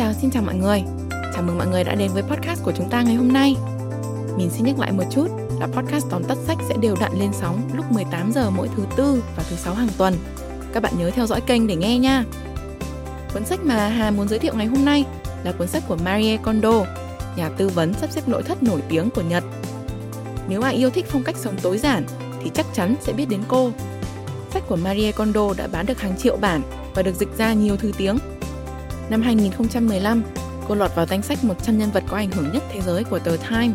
chào, xin chào mọi người. Chào mừng mọi người đã đến với podcast của chúng ta ngày hôm nay. Mình xin nhắc lại một chút là podcast tóm tắt sách sẽ đều đặn lên sóng lúc 18 giờ mỗi thứ tư và thứ sáu hàng tuần. Các bạn nhớ theo dõi kênh để nghe nha. Cuốn sách mà Hà muốn giới thiệu ngày hôm nay là cuốn sách của Marie Kondo, nhà tư vấn sắp xếp nội thất nổi tiếng của Nhật. Nếu ai yêu thích phong cách sống tối giản thì chắc chắn sẽ biết đến cô. Sách của Marie Kondo đã bán được hàng triệu bản và được dịch ra nhiều thứ tiếng. Năm 2015, cô lọt vào danh sách 100 nhân vật có ảnh hưởng nhất thế giới của tờ Time.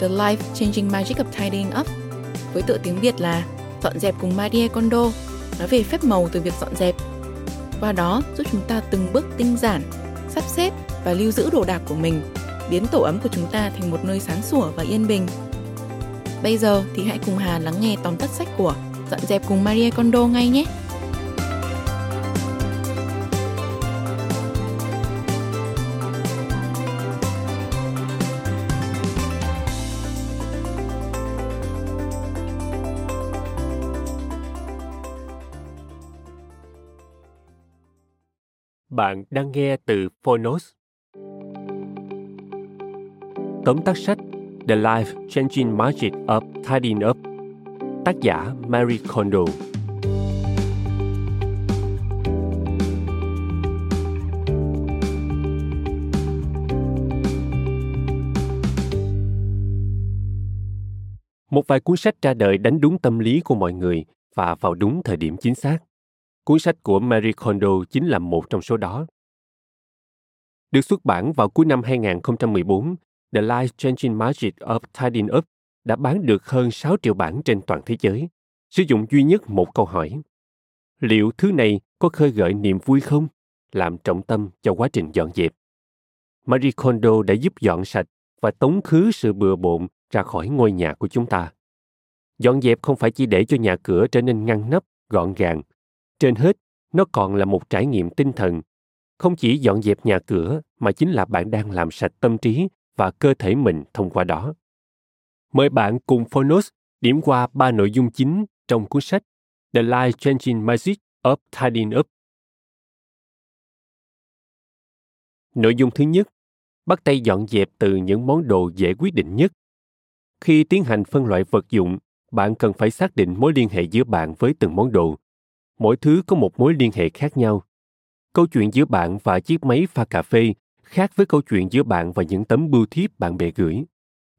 The Life Changing Magic of Tidying Up với tựa tiếng Việt là Dọn dẹp cùng Marie Kondo nói về phép màu từ việc dọn dẹp. Qua đó giúp chúng ta từng bước tinh giản, sắp xếp và lưu giữ đồ đạc của mình, biến tổ ấm của chúng ta thành một nơi sáng sủa và yên bình. Bây giờ thì hãy cùng Hà lắng nghe tóm tắt sách của Dọn dẹp cùng Marie Kondo ngay nhé! Bạn đang nghe từ Phonos. Tóm tắt sách, The Life Changing Magic of Tidying Up, Tác giả Marie Kondo Một vài cuốn sách ra đời đánh đúng tâm lý của mọi người và vào đúng thời điểm chính xác. Cuốn sách của Marie Kondo chính là một trong số đó. Được xuất bản vào cuối năm 2014, The Life Changing Magic of Tidying Up đã bán được hơn 6 triệu bản trên toàn thế giới, sử dụng duy nhất một câu hỏi. Liệu thứ này có khơi gợi niềm vui không? Làm trọng tâm cho quá trình dọn dẹp. Marie Kondo đã giúp dọn sạch và tống khứ sự bừa bộn ra khỏi ngôi nhà của chúng ta. Dọn dẹp không phải chỉ để cho nhà cửa trở nên ngăn nắp, gọn gàng trên hết nó còn là một trải nghiệm tinh thần không chỉ dọn dẹp nhà cửa mà chính là bạn đang làm sạch tâm trí và cơ thể mình thông qua đó mời bạn cùng phonos điểm qua ba nội dung chính trong cuốn sách The Life Changing Magic of Tidying Up. Nội dung thứ nhất, bắt tay dọn dẹp từ những món đồ dễ quyết định nhất. Khi tiến hành phân loại vật dụng, bạn cần phải xác định mối liên hệ giữa bạn với từng món đồ mỗi thứ có một mối liên hệ khác nhau. Câu chuyện giữa bạn và chiếc máy pha cà phê khác với câu chuyện giữa bạn và những tấm bưu thiếp bạn bè gửi.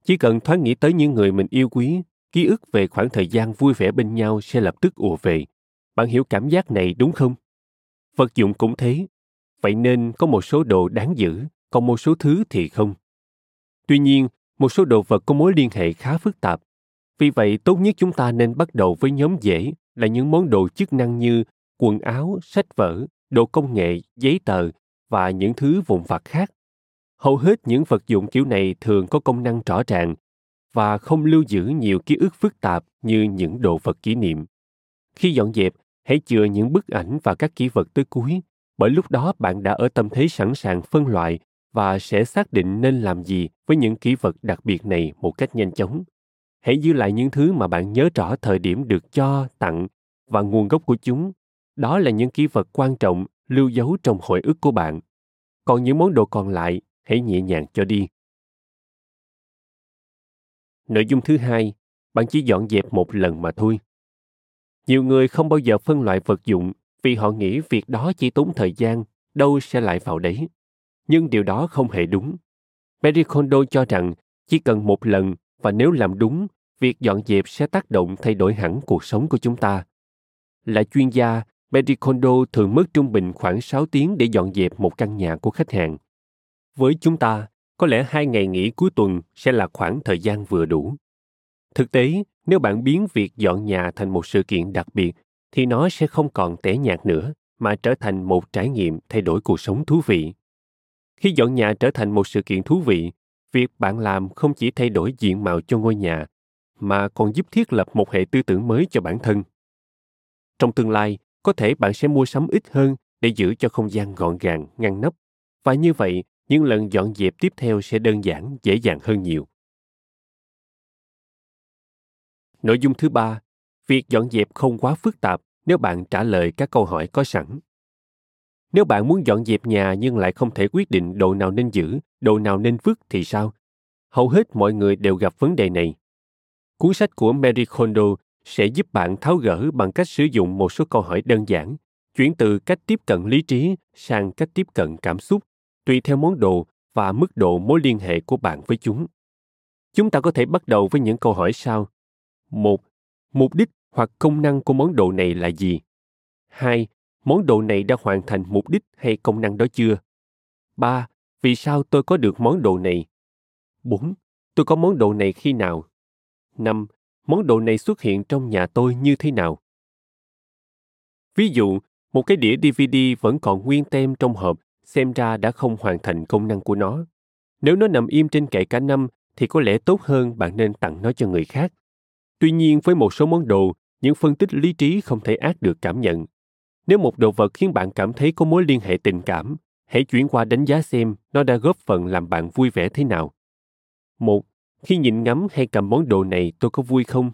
Chỉ cần thoáng nghĩ tới những người mình yêu quý, ký ức về khoảng thời gian vui vẻ bên nhau sẽ lập tức ùa về. Bạn hiểu cảm giác này đúng không? Vật dụng cũng thế. Vậy nên có một số đồ đáng giữ, còn một số thứ thì không. Tuy nhiên, một số đồ vật có mối liên hệ khá phức tạp. Vì vậy, tốt nhất chúng ta nên bắt đầu với nhóm dễ là những món đồ chức năng như quần áo, sách vở, đồ công nghệ, giấy tờ và những thứ vụn vặt khác. Hầu hết những vật dụng kiểu này thường có công năng rõ ràng và không lưu giữ nhiều ký ức phức tạp như những đồ vật kỷ niệm. Khi dọn dẹp, hãy chừa những bức ảnh và các kỷ vật tới cuối, bởi lúc đó bạn đã ở tâm thế sẵn sàng phân loại và sẽ xác định nên làm gì với những kỷ vật đặc biệt này một cách nhanh chóng hãy giữ lại những thứ mà bạn nhớ rõ thời điểm được cho, tặng và nguồn gốc của chúng. Đó là những kỷ vật quan trọng lưu dấu trong hồi ức của bạn. Còn những món đồ còn lại, hãy nhẹ nhàng cho đi. Nội dung thứ hai, bạn chỉ dọn dẹp một lần mà thôi. Nhiều người không bao giờ phân loại vật dụng vì họ nghĩ việc đó chỉ tốn thời gian, đâu sẽ lại vào đấy. Nhưng điều đó không hề đúng. Marie Kondo cho rằng chỉ cần một lần và nếu làm đúng việc dọn dẹp sẽ tác động thay đổi hẳn cuộc sống của chúng ta. Là chuyên gia, Marie Kondo thường mất trung bình khoảng 6 tiếng để dọn dẹp một căn nhà của khách hàng. Với chúng ta, có lẽ hai ngày nghỉ cuối tuần sẽ là khoảng thời gian vừa đủ. Thực tế, nếu bạn biến việc dọn nhà thành một sự kiện đặc biệt, thì nó sẽ không còn tẻ nhạt nữa, mà trở thành một trải nghiệm thay đổi cuộc sống thú vị. Khi dọn nhà trở thành một sự kiện thú vị, việc bạn làm không chỉ thay đổi diện mạo cho ngôi nhà mà còn giúp thiết lập một hệ tư tưởng mới cho bản thân. Trong tương lai có thể bạn sẽ mua sắm ít hơn để giữ cho không gian gọn gàng ngăn nắp. Và như vậy những lần dọn dẹp tiếp theo sẽ đơn giản dễ dàng hơn nhiều. Nội dung thứ ba việc dọn dẹp không quá phức tạp nếu bạn trả lời các câu hỏi có sẵn. Nếu bạn muốn dọn dẹp nhà nhưng lại không thể quyết định độ nào nên giữ, đồ nào nên vứt thì sao? Hầu hết mọi người đều gặp vấn đề này. Cuốn sách của Mary Kondo sẽ giúp bạn tháo gỡ bằng cách sử dụng một số câu hỏi đơn giản, chuyển từ cách tiếp cận lý trí sang cách tiếp cận cảm xúc, tùy theo món đồ và mức độ mối liên hệ của bạn với chúng. Chúng ta có thể bắt đầu với những câu hỏi sau. Một, mục đích hoặc công năng của món đồ này là gì? Hai, món đồ này đã hoàn thành mục đích hay công năng đó chưa? Ba, vì sao tôi có được món đồ này? Bốn, tôi có món đồ này khi nào? Năm, món đồ này xuất hiện trong nhà tôi như thế nào? Ví dụ, một cái đĩa DVD vẫn còn nguyên tem trong hộp, xem ra đã không hoàn thành công năng của nó. Nếu nó nằm im trên kệ cả năm, thì có lẽ tốt hơn bạn nên tặng nó cho người khác. Tuy nhiên, với một số món đồ, những phân tích lý trí không thể ác được cảm nhận. Nếu một đồ vật khiến bạn cảm thấy có mối liên hệ tình cảm, hãy chuyển qua đánh giá xem nó đã góp phần làm bạn vui vẻ thế nào. Một, khi nhìn ngắm hay cầm món đồ này tôi có vui không?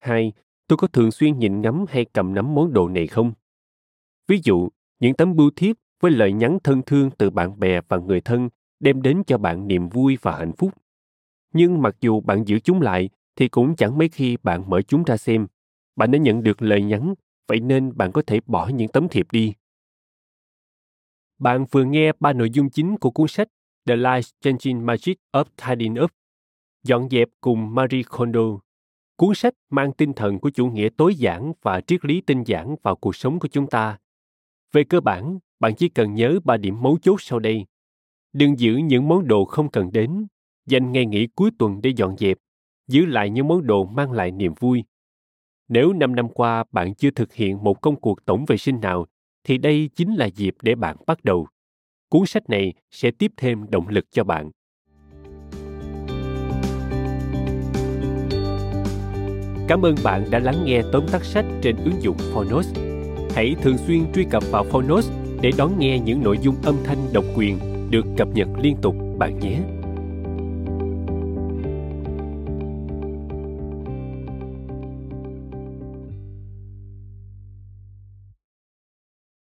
Hai, tôi có thường xuyên nhìn ngắm hay cầm nắm món đồ này không? Ví dụ, những tấm bưu thiếp với lời nhắn thân thương từ bạn bè và người thân đem đến cho bạn niềm vui và hạnh phúc. Nhưng mặc dù bạn giữ chúng lại, thì cũng chẳng mấy khi bạn mở chúng ra xem. Bạn đã nhận được lời nhắn, vậy nên bạn có thể bỏ những tấm thiệp đi. Bạn vừa nghe ba nội dung chính của cuốn sách The Life Changing Magic of Tidying Up, dọn dẹp cùng Marie Kondo. Cuốn sách mang tinh thần của chủ nghĩa tối giản và triết lý tinh giản vào cuộc sống của chúng ta. Về cơ bản, bạn chỉ cần nhớ ba điểm mấu chốt sau đây. Đừng giữ những món đồ không cần đến, dành ngày nghỉ cuối tuần để dọn dẹp, giữ lại những món đồ mang lại niềm vui. Nếu năm năm qua bạn chưa thực hiện một công cuộc tổng vệ sinh nào, thì đây chính là dịp để bạn bắt đầu. Cuốn sách này sẽ tiếp thêm động lực cho bạn. Cảm ơn bạn đã lắng nghe tóm tắt sách trên ứng dụng Phonos. Hãy thường xuyên truy cập vào Phonos để đón nghe những nội dung âm thanh độc quyền được cập nhật liên tục bạn nhé.